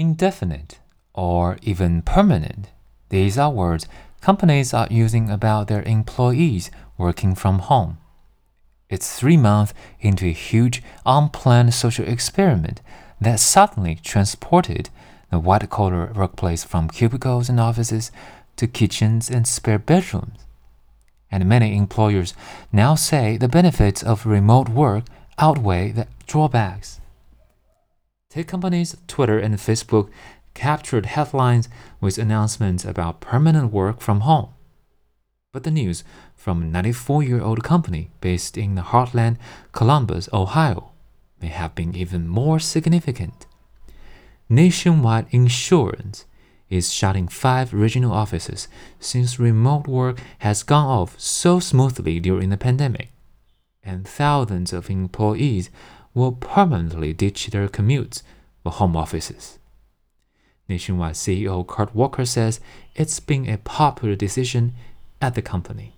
Indefinite or even permanent. These are words companies are using about their employees working from home. It's three months into a huge, unplanned social experiment that suddenly transported the white collar workplace from cubicles and offices to kitchens and spare bedrooms. And many employers now say the benefits of remote work outweigh the drawbacks. Tech companies Twitter and Facebook captured headlines with announcements about permanent work from home. But the news from a 94 year old company based in the heartland, Columbus, Ohio, may have been even more significant. Nationwide Insurance is shutting five regional offices since remote work has gone off so smoothly during the pandemic, and thousands of employees will permanently ditch their commutes for home offices. Nationwide CEO Kirt Walker says it's been a popular decision at the company.